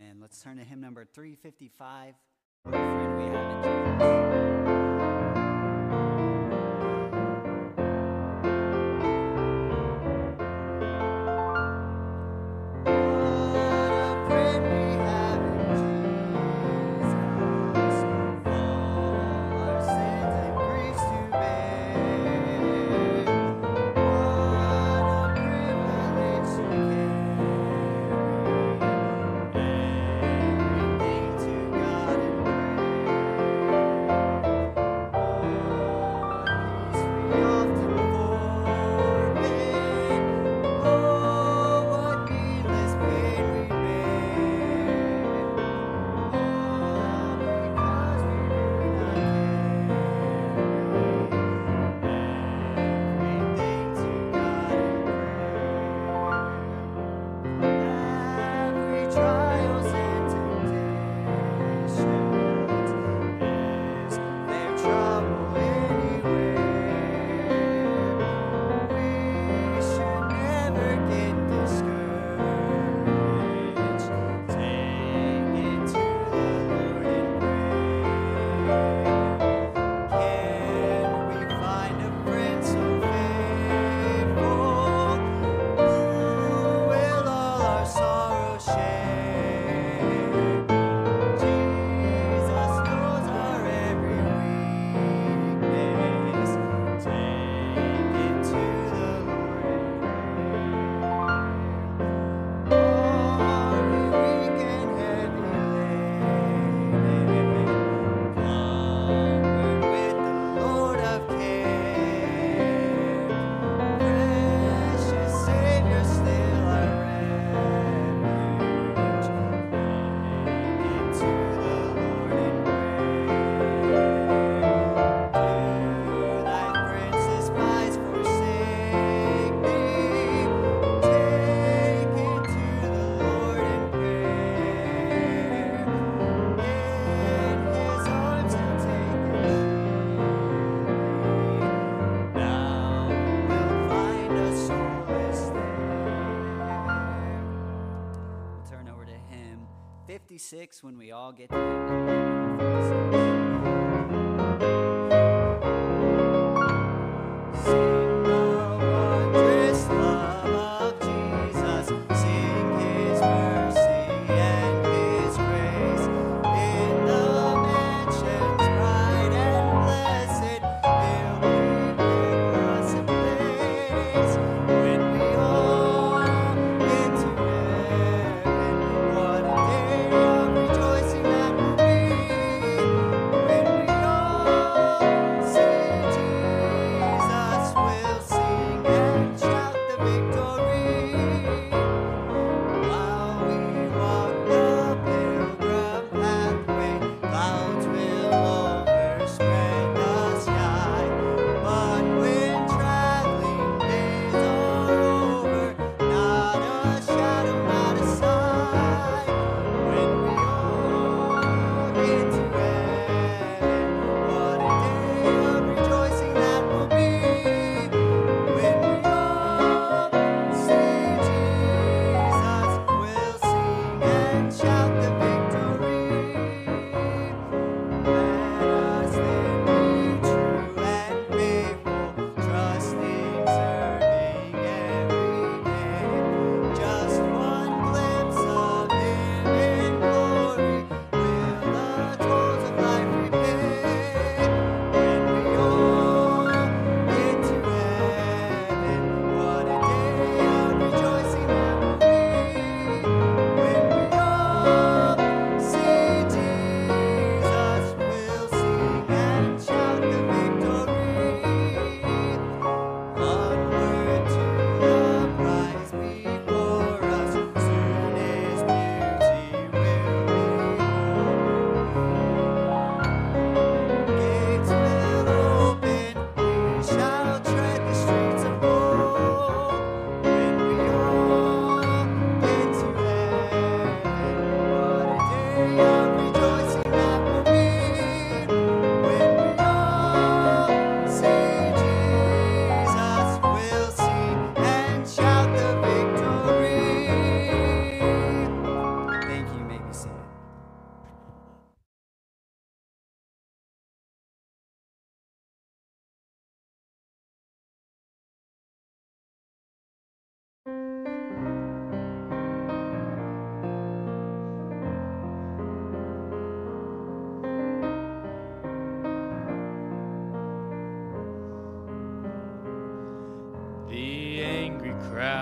And let's turn to hymn number 355. Six when we all get together.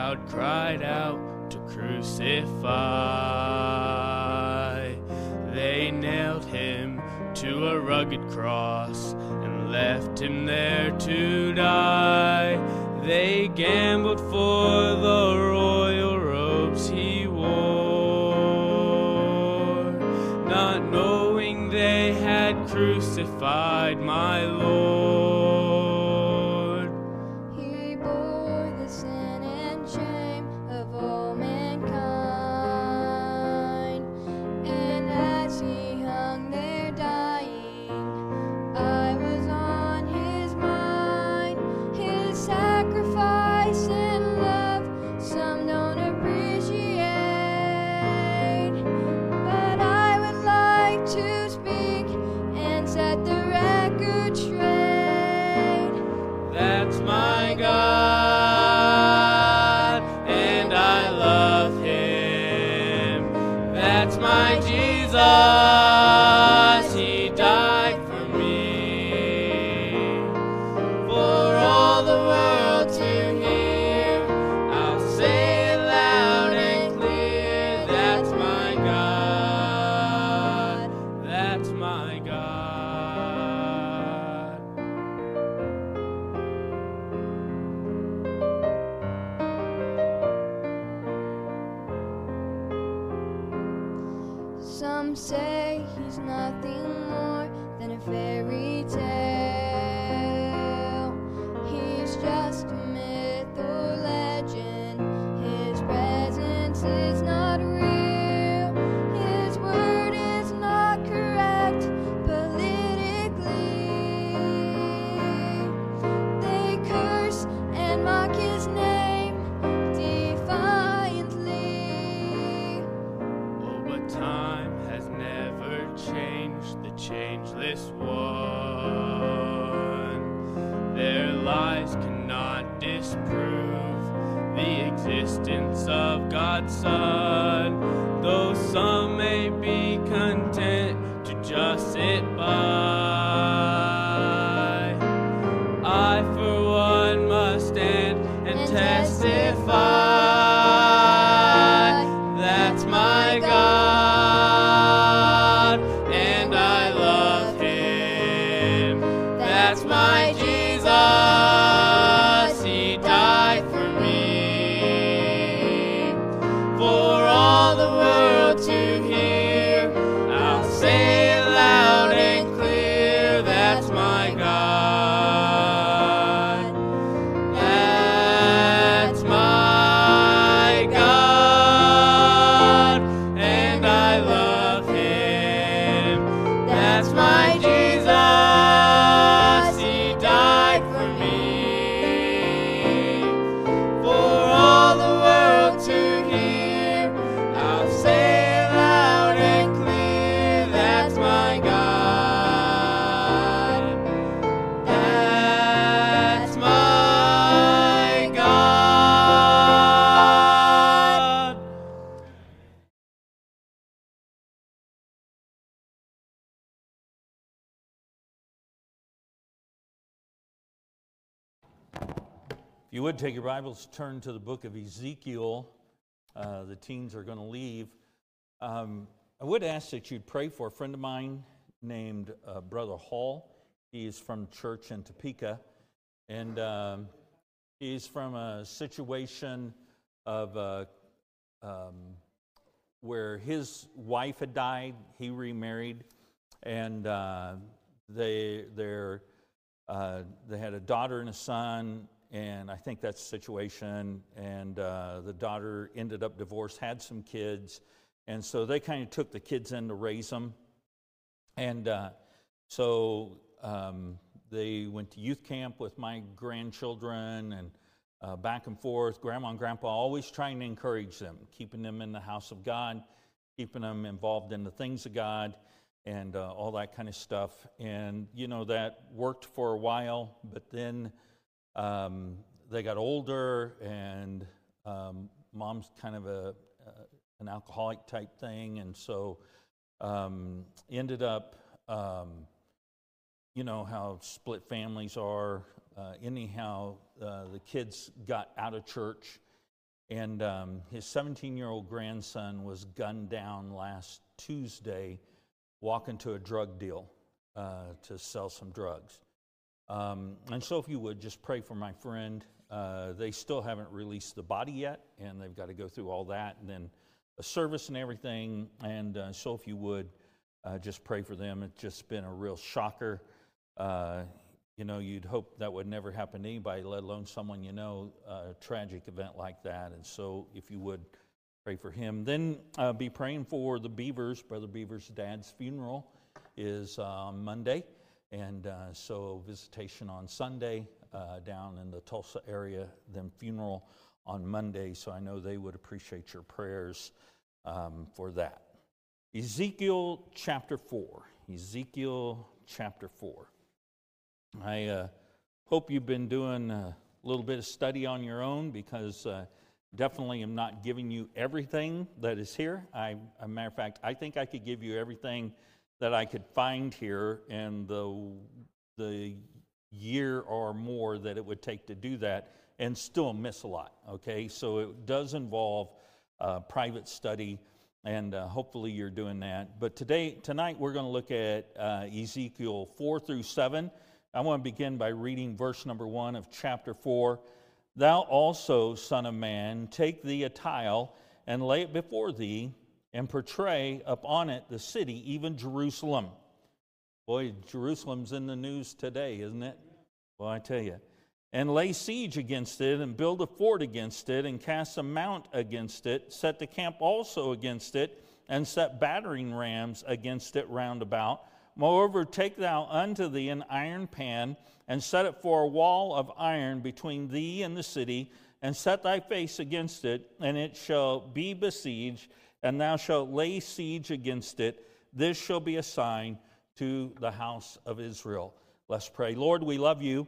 Crowd cried out to crucify. They nailed him to a rugged cross and left him there to die. They gambled for the Jesus, changeless one. Their lies cannot disprove the existence of God's Son. Though some may be content to just sit by. You would take your Bibles, turn to the book of Ezekiel. Uh, the teens are going to leave. Um, I would ask that you'd pray for a friend of mine named uh, Brother Hall. He is from church in Topeka, and um, he's from a situation of uh, um, where his wife had died. He remarried, and uh, they they're uh, they had a daughter and a son, and I think that's the situation. And uh, the daughter ended up divorced, had some kids, and so they kind of took the kids in to raise them. And uh, so um, they went to youth camp with my grandchildren and uh, back and forth. Grandma and grandpa always trying to encourage them, keeping them in the house of God, keeping them involved in the things of God, and uh, all that kind of stuff. And, you know, that worked for a while, but then um, they got older, and um, mom's kind of a, uh, an alcoholic type thing. And so um, ended up, um, you know, how split families are. Uh, anyhow, uh, the kids got out of church And um, his 17 year old grandson was gunned down last Tuesday walking to a drug deal uh, to sell some drugs. Um, and so, if you would, just pray for my friend. Uh, they still haven't released the body yet, and they've got to go through all that and then a service and everything. And uh, so, if you would, uh, just pray for them. It's just been a real shocker. Uh, you know, you'd hope that would never happen to anybody, let alone someone you know, a tragic event like that. And so, if you would pray for him, then uh, be praying for the Beavers. Brother Beaver's dad's funeral is uh, Monday. And uh, so, visitation on Sunday uh, down in the Tulsa area, then funeral on Monday. So, I know they would appreciate your prayers um, for that. Ezekiel chapter 4. Ezekiel chapter 4. I uh, hope you've been doing a little bit of study on your own because uh, definitely am not giving you everything that is here. I, a matter of fact, I think I could give you everything that I could find here in the, the year or more that it would take to do that and still miss a lot, okay? So it does involve uh, private study, and uh, hopefully you're doing that. But today, tonight, we're going to look at uh, Ezekiel 4 through 7. I want to begin by reading verse number 1 of chapter 4. Thou also, son of man, take thee a tile and lay it before thee and portray upon it the city, even Jerusalem. Boy, Jerusalem's in the news today, isn't it? Well, I tell you. And lay siege against it, and build a fort against it, and cast a mount against it, set the camp also against it, and set battering rams against it round about. Moreover, take thou unto thee an iron pan, and set it for a wall of iron between thee and the city, and set thy face against it, and it shall be besieged and thou shalt lay siege against it. This shall be a sign to the house of Israel. Let's pray. Lord, we love you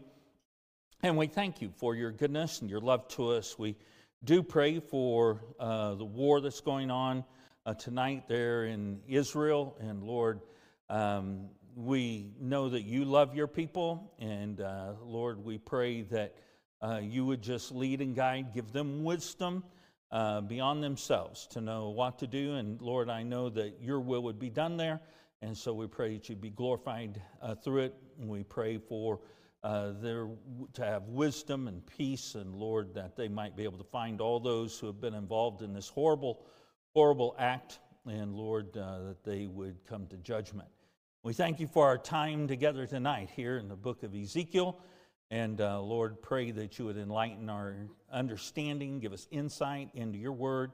and we thank you for your goodness and your love to us. We do pray for uh, the war that's going on uh, tonight there in Israel. And Lord, um, we know that you love your people. And uh, Lord, we pray that uh, you would just lead and guide, give them wisdom uh, beyond themselves to know what to do. And Lord, I know that your will would be done there. And so we pray that you'd be glorified uh, through it. And we pray for uh, their, to have wisdom and peace, and Lord, that they might be able to find all those who have been involved in this horrible, horrible act, and Lord, uh, that they would come to judgment. We thank you for our time together tonight here in the book of Ezekiel. And uh, Lord, pray that you would enlighten our understanding, give us insight into your word.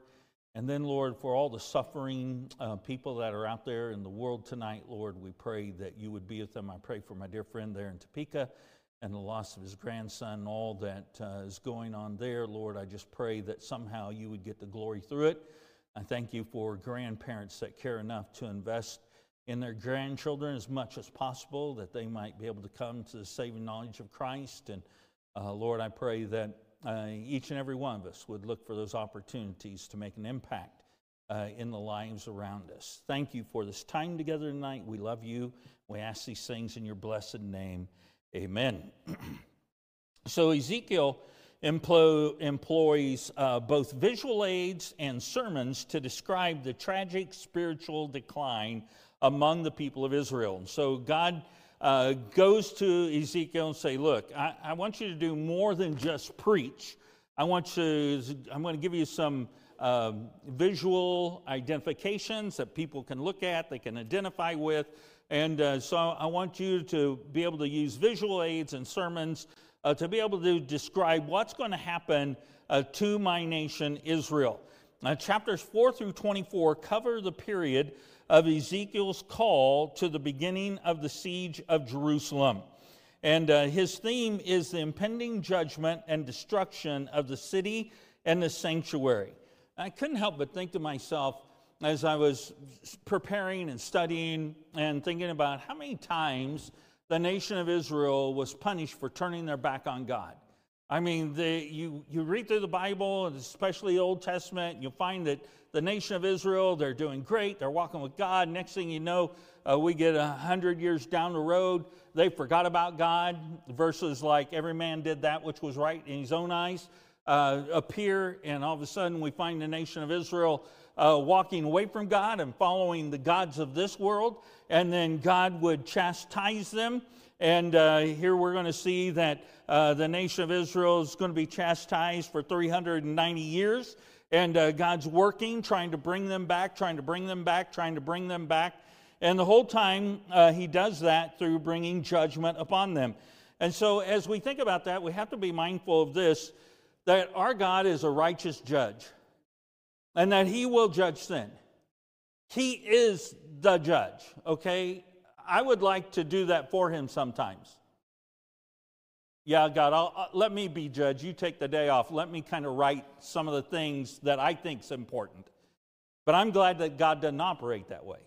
And then, Lord, for all the suffering uh, people that are out there in the world tonight, Lord, we pray that you would be with them. I pray for my dear friend there in Topeka and the loss of his grandson, all that uh, is going on there. Lord, I just pray that somehow you would get the glory through it. I thank you for grandparents that care enough to invest in their grandchildren as much as possible that they might be able to come to the saving knowledge of Christ. And uh, Lord, I pray that uh, each and every one of us would look for those opportunities to make an impact uh, in the lives around us. Thank you for this time together tonight. We love you. We ask these things in your blessed name. Amen. so, Ezekiel emplo- employs uh, both visual aids and sermons to describe the tragic spiritual decline among the people of Israel. And so God uh, goes to Ezekiel and say, "Look, I, I, want you to do more than just preach. I want to. I'm going to give you some." Uh, visual identifications that people can look at, they can identify with. And uh, so I want you to be able to use visual aids and sermons uh, to be able to describe what's going to happen uh, to my nation, Israel. Now, chapters 4 through 24 cover the period of Ezekiel's call to the beginning of the siege of Jerusalem. And uh, his theme is the impending judgment and destruction of the city and the sanctuary. I couldn't help but think to myself as I was preparing and studying and thinking about how many times the nation of Israel was punished for turning their back on God. I mean, the, you, you read through the Bible, especially the Old Testament, you'll find that the nation of Israel, they're doing great, they're walking with God. Next thing you know, uh, we get a hundred years down the road, they forgot about God. Verses like, every man did that which was right in his own eyes. uh, appear, and all of a sudden we find the nation of Israel uh, walking away from God and following the gods of this world, and then God would chastise them. And uh, here we're going to see that uh, the nation of Israel is going to be chastised for 390 years. And uh, God's working, trying to bring them back, trying to bring them back, trying to bring them back. And the whole time, uh, He does that through bringing judgment upon them. And so, as we think about that, we have to be mindful of this that our God is a righteous judge and that He will judge sin. He is the judge, okay? I would like to do that for Him sometimes. Yeah, God, I'll, uh, let me be judge. You take the day off. Let me kind of write some of the things that I think is important. But I'm glad that God doesn't operate that way.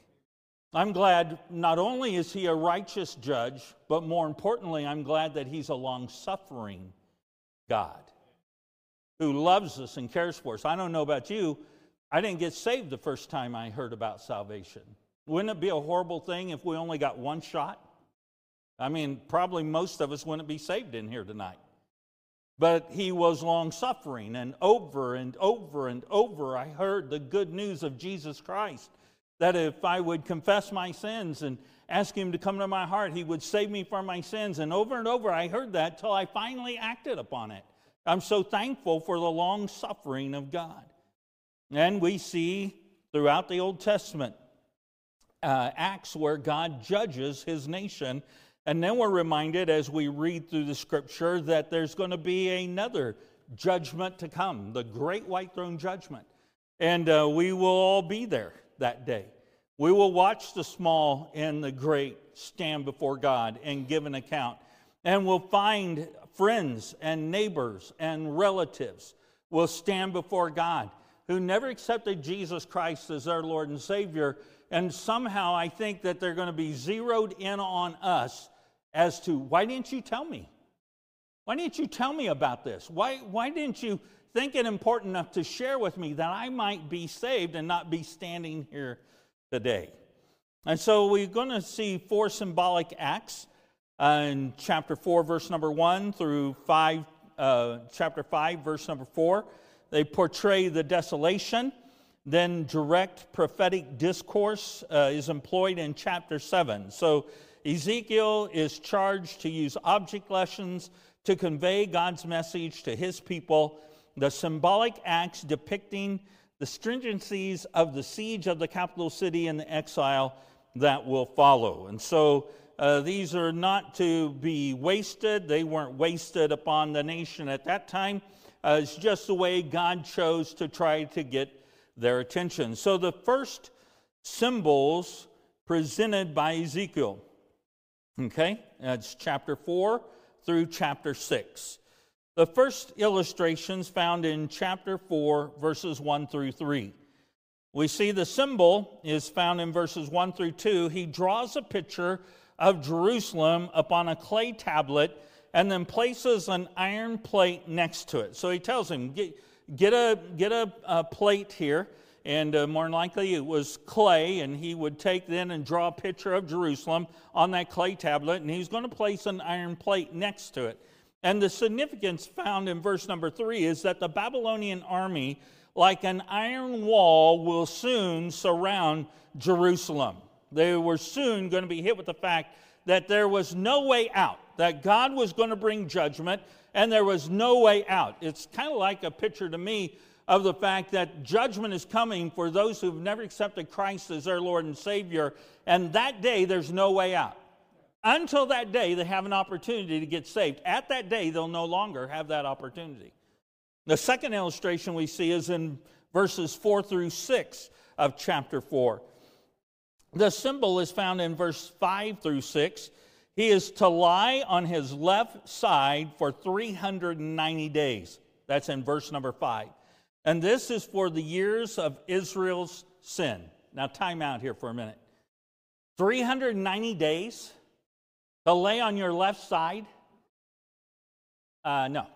I'm glad not only is he a righteous judge, but more importantly, I'm glad that he's a long suffering God who loves us and cares for us. I don't know about you, I didn't get saved the first time I heard about salvation. Wouldn't it be a horrible thing if we only got one shot? I mean, probably most of us wouldn't be saved in here tonight. But he was long suffering, and over and over and over, I heard the good news of Jesus Christ that if I would confess my sins and ask him to come to my heart, he would save me from my sins. And over and over, I heard that till I finally acted upon it. I'm so thankful for the long suffering of God. And we see throughout the Old Testament uh, acts where God judges his nation and then we're reminded as we read through the scripture that there's going to be another judgment to come, the great white throne judgment. And uh, we will all be there that day. We will watch the small and the great stand before God and give an account. And we'll find friends and neighbors and relatives will stand before God who never accepted Jesus Christ as their Lord and Savior. And somehow I think that they're going to be zeroed in on us as to why didn't you tell me? Why didn't you tell me about this? Why, why didn't you think it important enough to share with me that I might be saved and not be standing here today? And so we're going to see four symbolic acts uh, in chapter 4, verse number 1 through 5, uh, chapter 5, verse number 4. They portray the desolation. Then direct prophetic discourse uh, is employed in chapter 7. So Ezekiel is charged to use object lessons to convey God's message to his people, the symbolic acts depicting the stringencies of the siege of the capital city and the exile that will follow. And so uh, these are not to be wasted. They weren't wasted upon the nation at that time. Uh, it's just the way God chose to try to get their attention. So the first symbols presented by Ezekiel Okay, that's chapter 4 through chapter 6. The first illustrations found in chapter 4, verses 1 through 3. We see the symbol is found in verses 1 through 2. He draws a picture of Jerusalem upon a clay tablet and then places an iron plate next to it. So he tells him, Get, a, get a, a plate here and uh, more than likely it was clay, and he would take then and draw a picture of Jerusalem on that clay tablet, and he's going to place an iron plate next to it. And the significance found in verse number three is that the Babylonian army, like an iron wall, will soon surround Jerusalem. They were soon going to be hit with the fact that there was no way out, that God was going to bring judgment, and there was no way out. It's kind of like a picture to me of the fact that judgment is coming for those who've never accepted Christ as their Lord and Savior, and that day there's no way out. Until that day, they have an opportunity to get saved. At that day, they'll no longer have that opportunity. The second illustration we see is in verses 4 through 6 of chapter 4. The symbol is found in verse 5 through 6. He is to lie on his left side for 390 days. That's in verse number 5. And this is for the years of Israel's sin. Now, time out here for a minute. 390 days to lay on your left side? Uh, no.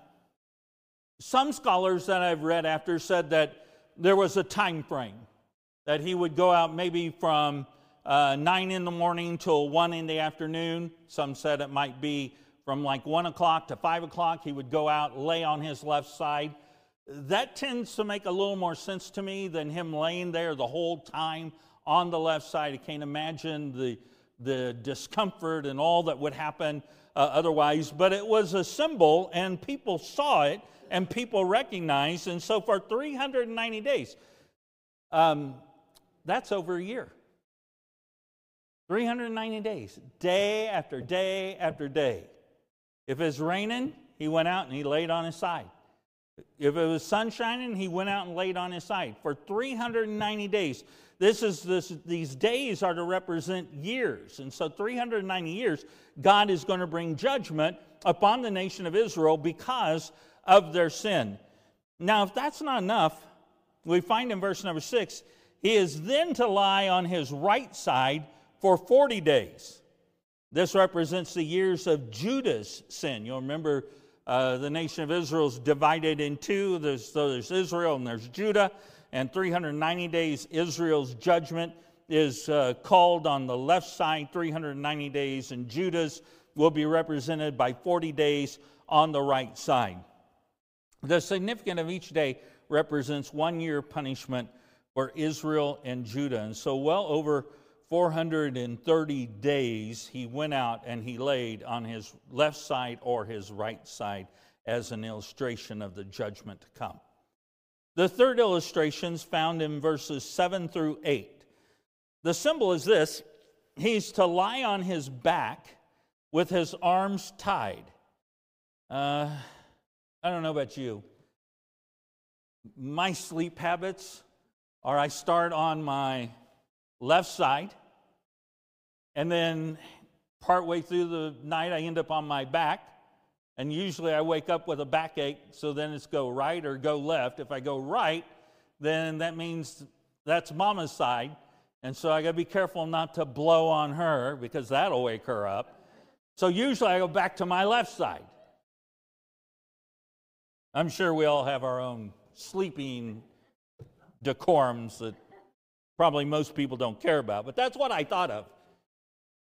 Some scholars that I've read after said that there was a time frame, that he would go out maybe from uh, 9 in the morning till 1 in the afternoon. Some said it might be from like 1 o'clock to 5 o'clock. He would go out, lay on his left side that tends to make a little more sense to me than him laying there the whole time on the left side. I can't imagine the, the discomfort and all that would happen uh, otherwise, but it was a symbol, and people saw it and people recognized. And so for 390 days, um, that's over a year. 390 days, day after day after day. If it's raining, he went out and he laid on his side. If it was sun shining, he went out and laid on his side for 390 days. This is this, these days are to represent years. And so 390 years, God is going to bring judgment upon the nation of Israel because of their sin. Now, if that's not enough, we find in verse number six, he is then to lie on his right side for 40 days. This represents the years of Judah's sin. You'll remember uh, the nation of Israel is divided in two. There's, so there's Israel and there's Judah. And 390 days, Israel's judgment is uh, called on the left side, 390 days, and Judah's will be represented by 40 days on the right side. The significance of each day represents one year punishment for Israel and Judah. And so, well over 430 days, he went out and he laid on his left side or his right side as an illustration of the judgment to come. The third illustration is found in verses 7 through 8. The symbol is this He's to lie on his back with his arms tied. Uh, I don't know about you. My sleep habits are I start on my left side, and then partway through the night, I end up on my back. And usually I wake up with a backache, so then it's go right or go left. If I go right, then that means that's mama's side. And so I got to be careful not to blow on her because that'll wake her up. So usually I go back to my left side. I'm sure we all have our own sleeping decorums that probably most people don't care about, but that's what I thought of.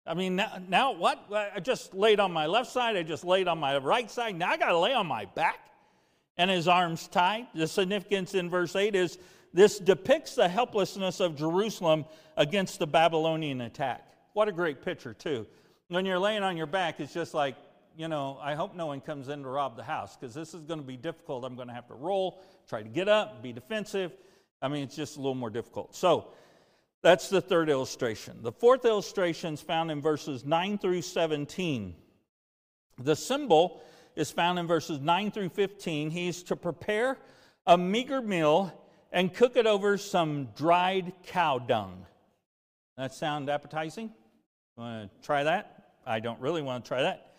I mean, now, now, what? I just laid on my left side, I just laid on my right side. Now I got to lay on my back and his arms tied. The significance in verse 8 is this depicts the helplessness of Jerusalem against the Babylonian attack. What a great picture, too. When you're laying on your back, it's just like, you know, I hope no one comes in to rob the house because this is going to be difficult. I'm going to have to roll, try to get up, be defensive. I mean, it's just a little more difficult. So, that's the third illustration. The fourth illustration is found in verses 9 through 17. The symbol is found in verses 9 through 15. He's to prepare a meager meal and cook it over some dried cow dung. That sound appetizing? Want to try that? I don't really want to try that.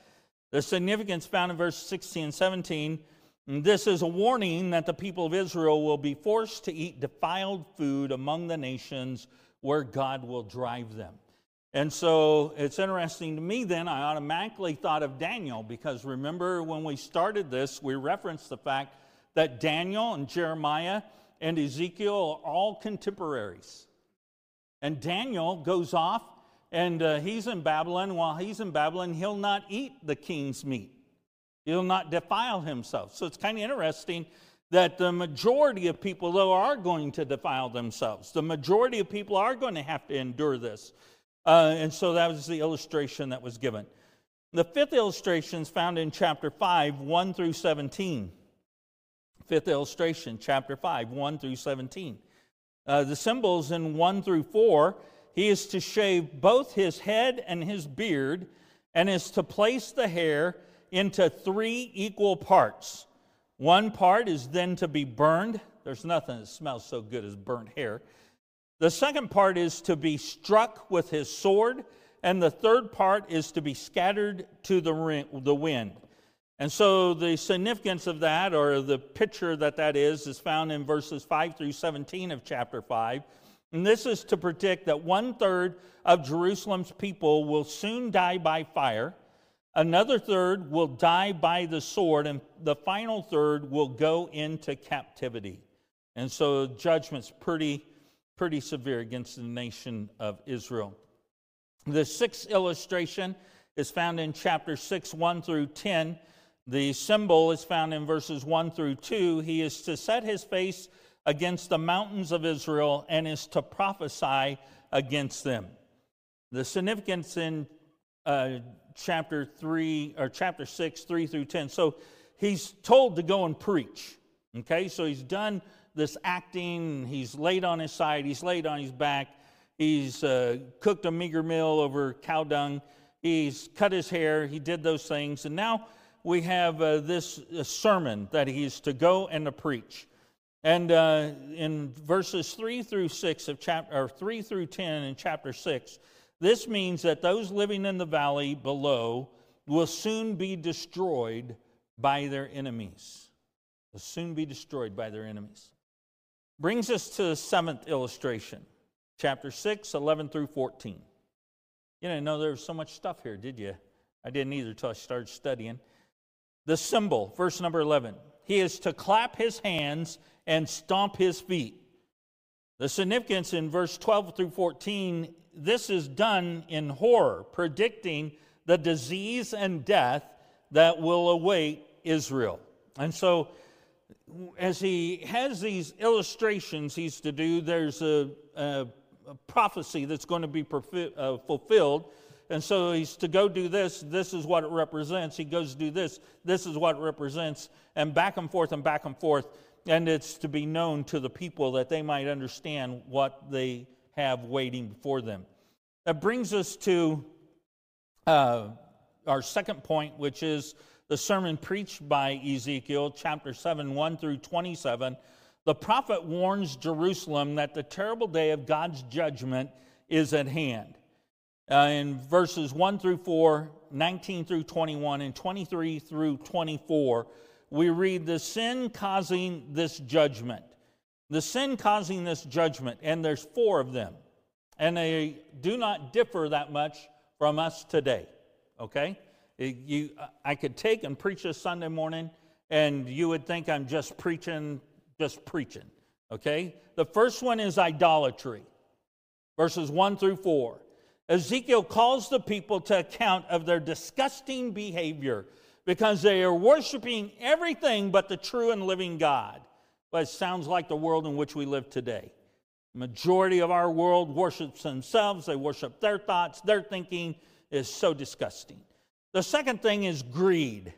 The significance found in verse 16 and 17. This is a warning that the people of Israel will be forced to eat defiled food among the nations where God will drive them. And so it's interesting to me then, I automatically thought of Daniel because remember when we started this, we referenced the fact that Daniel and Jeremiah and Ezekiel are all contemporaries. And Daniel goes off and uh, he's in Babylon. While he's in Babylon, he'll not eat the king's meat, he'll not defile himself. So it's kind of interesting that the majority of people, though, are going to defile themselves. The majority of people are going to have to endure this. Uh, and so that was the illustration that was given. The fifth illustration is found in chapter 5, 1 through 17. Fifth illustration, chapter 5, 1 through 17. Uh, the symbols in 1 through 4, he is to shave both his head and his beard, and is to place the hair into three equal parts one part is then to be burned. There's nothing that smells so good as burnt hair. The second part is to be struck with his sword. And the third part is to be scattered to the, wind. And so the significance of that, or the picture that that is, is found in verses 5 through 17 of chapter 5. And this is to predict that one third of Jerusalem's people will soon die by fire. Another third will die by the sword, and the final third will go into captivity. And so judgment's pretty, pretty severe against the nation of Israel. The sixth illustration is found in chapter 6, 1 through 10. The symbol is found in verses 1 through 2. He is to set his face against the mountains of Israel and is to prophesy against them. The significance in uh, chapter 3 or chapter 6, 3 through 10. So he's told to go and preach. Okay, so he's done this acting, he's laid on his side, he's laid on his back, he's uh, cooked a meager meal over cow dung, he's cut his hair, he did those things, and now we have uh, this uh, sermon that he's to go and to preach. And uh, in verses 3 through 6 of chapter, or 3 through 10 in chapter 6, this means that those living in the valley below will soon be destroyed by their enemies. Will soon be destroyed by their enemies. Brings us to the seventh illustration, chapter 6, 11 through 14. You didn't know there was so much stuff here, did you? I didn't either until I started studying. The symbol, verse number 11. He is to clap his hands and stomp his feet. The significance in verse 12 through 14 this is done in horror, predicting the disease and death that will await Israel. And so, as he has these illustrations he's to do, there's a, a, a prophecy that's going to be uh, fulfilled. And so he's to go do this. This is what it represents. He goes do this. This is what it represents. And back and forth and back and forth and it's to be known to the people that they might understand what they have waiting for them. That brings us to uh, our second point, which is the sermon preached by Ezekiel, chapter 7, 1 through 27. The prophet warns Jerusalem that the terrible day of God's judgment is at hand. Uh, in verses 1 through 4, 19 through 21, and 23 through 24, we read the sin causing this judgment. The sin causing this judgment, and there's four of them. And they do not differ that much from us today. Okay? Eh, you, I could take and preach this Sunday morning, and you would think I'm just preaching, just preaching. Okay? The first one is idolatry, verses 1 through 4. Ezekiel calls the people to account of their disgusting behavior because they are worshiping everything but the true and living God. But it sounds like the world in which we live today. Majority of our world worships themselves, they worship their thoughts, their thinking is so disgusting. The second thing is greed.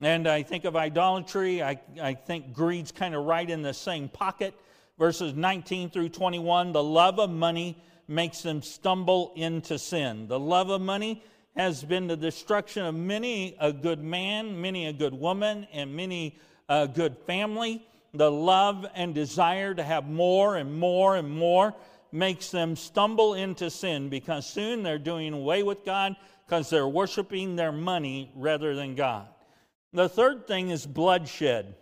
And I think of idolatry, I, I think greed's kind of right in the same pocket. Verses 19 through 21 the love of money makes them stumble into sin. The love of money has been the destruction of many a good man, many a good woman, and many a good family. The love and desire to have more and more and more makes them stumble into sin because soon they're doing away with God because they're worshiping their money rather than God. The third thing is bloodshed.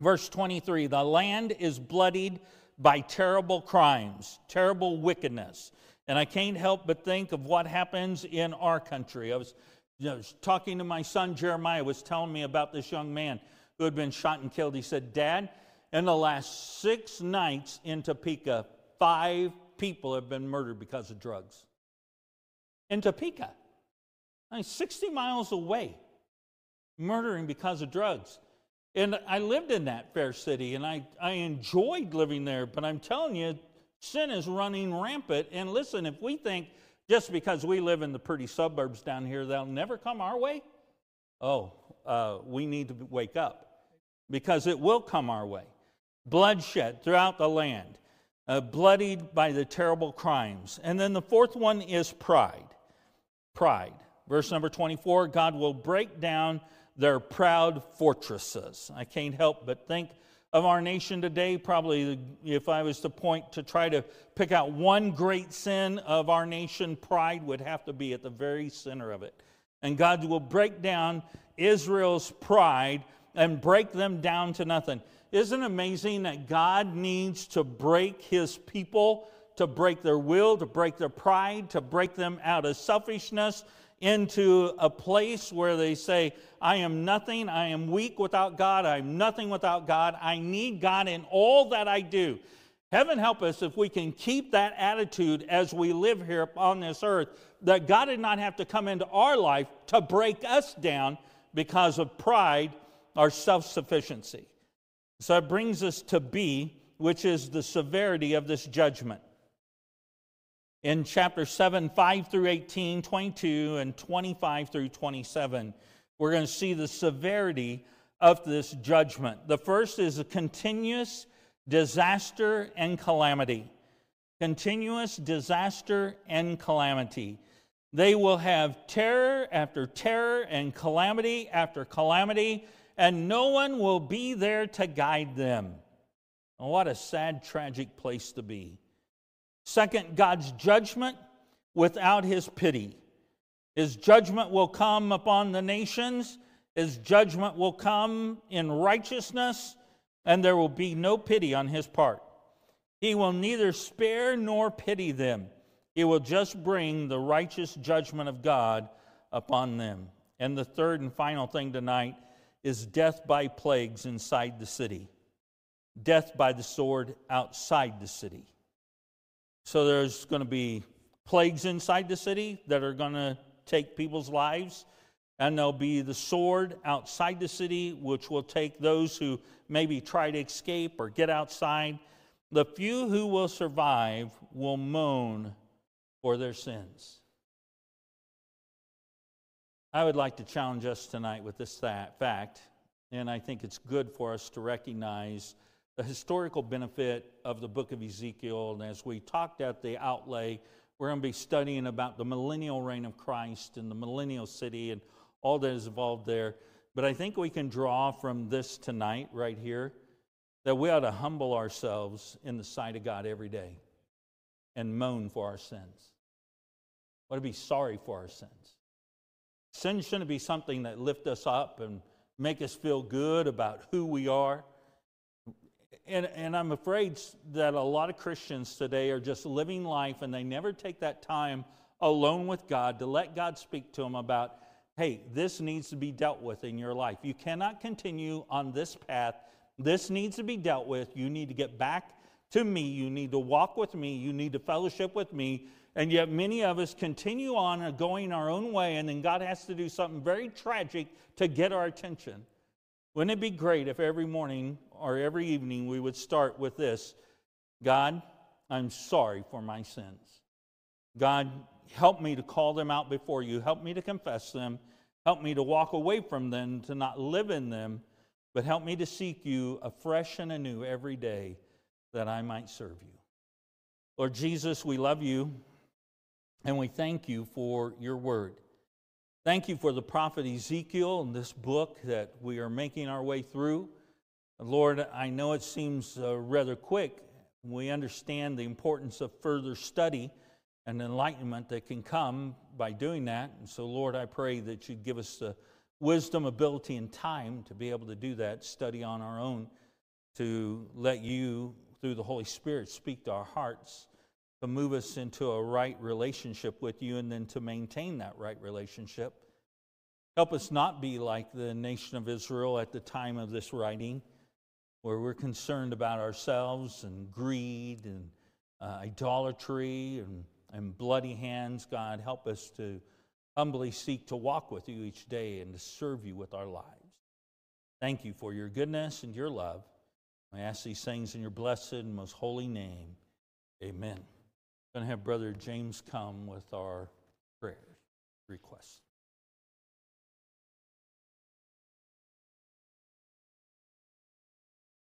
Verse 23 the land is bloodied by terrible crimes, terrible wickedness. And I can't help but think of what happens in our country. I was, you know, talking to my son Jeremiah, was telling me about this young man who had been shot and killed. He said, Dad, in the last six nights in Topeka, five people have been murdered because of drugs. In Topeka, I mean, 60 miles away, murdering because of drugs. And I lived in that fair city and I, I enjoyed living there, but I'm telling you, Sin is running rampant. And listen, if we think just because we live in the pretty suburbs down here, they'll never come our way, oh, uh, we need to wake up because it will come our way. Bloodshed throughout the land, uh, bloodied by the terrible crimes. And then the fourth one is pride. Pride. Verse number 24 God will break down their proud fortresses. I can't help but think of our nation today, probably if I was to point to try to pick out one great sin of our nation, pride would have to be at the very center of it. And God will break down Israel's pride and break them down to nothing. Isn't it amazing that God needs to break his people, to break their will, to break their pride, to break them out of selfishness, into a place where they say, I am nothing, I am weak without God, I am nothing without God, I need God in all that I do. Heaven help us if we can keep that attitude as we live here on this earth, that God did not have to come into our life to break us down, because of pride or self sufficiency. So it brings us to B, which is the severity of this judgment. In chapter 7, 5 through 18, 22, and 25 through 27, we're going to see the severity of this judgment. The first is a continuous disaster and calamity. Continuous disaster and calamity. They will have terror after terror and calamity after calamity, and no one will be there to guide them. Oh, what a sad, tragic place to be. Second, God's judgment without his pity. His judgment will come upon the nations, his judgment will come in righteousness, and there will be no pity on his part. He will neither spare nor pity them. He will just bring the righteous judgment of God upon them. And the third and final thing tonight is death by plagues inside the city, death by the sword outside the city. So there's going to be plagues inside the city that are going to take people's lives, and there'll be the sword outside the city, which will take those who maybe try to escape or get outside. The few who will survive will moan for their sins. I would like to challenge us tonight with this fact, and I think it's good for us to recognize the historical benefit of the book of Ezekiel. And as we talked at the outlay, we're going to be studying about the millennial reign of Christ and the millennial city and all that is involved there. But I think we can draw from this tonight, right here, that we ought to humble ourselves in the sight of God every day and moan for our sins. We ought to be sorry for our sins. Sin shouldn't be something that lift us up and make us feel good about who we are. And, and I'm afraid that a lot of Christians today are just living life and they never take that time alone with God to let God speak to them about hey, this needs to be dealt with in your life. You cannot continue on this path. This needs to be dealt with. You need to get back to me. You need to walk with me. You need to fellowship with me. And yet, many of us continue on going our own way, and then God has to do something very tragic to get our attention. Wouldn't it be great if every morning or every evening we would start with this God, I'm sorry for my sins. God, help me to call them out before you. Help me to confess them. Help me to walk away from them, to not live in them, but help me to seek you afresh and anew every day that I might serve you. Lord Jesus, we love you and we thank you for your word. Thank you for the prophet Ezekiel and this book that we are making our way through. Lord, I know it seems uh, rather quick. We understand the importance of further study and enlightenment that can come by doing that. And so, Lord, I pray that you'd give us the wisdom, ability, and time to be able to do that, study on our own, to let you, through the Holy Spirit, speak to our hearts, to move us into a right relationship with you, and then to maintain that right relationship. Help us not be like the nation of Israel at the time of this writing, where we're concerned about ourselves and greed and uh, idolatry and and bloody hands. God, help us to humbly seek to walk with you each day and to serve you with our lives. Thank you for your goodness and your love. I ask these things in your blessed and most holy name. Amen going to have Brother James come with our prayer request.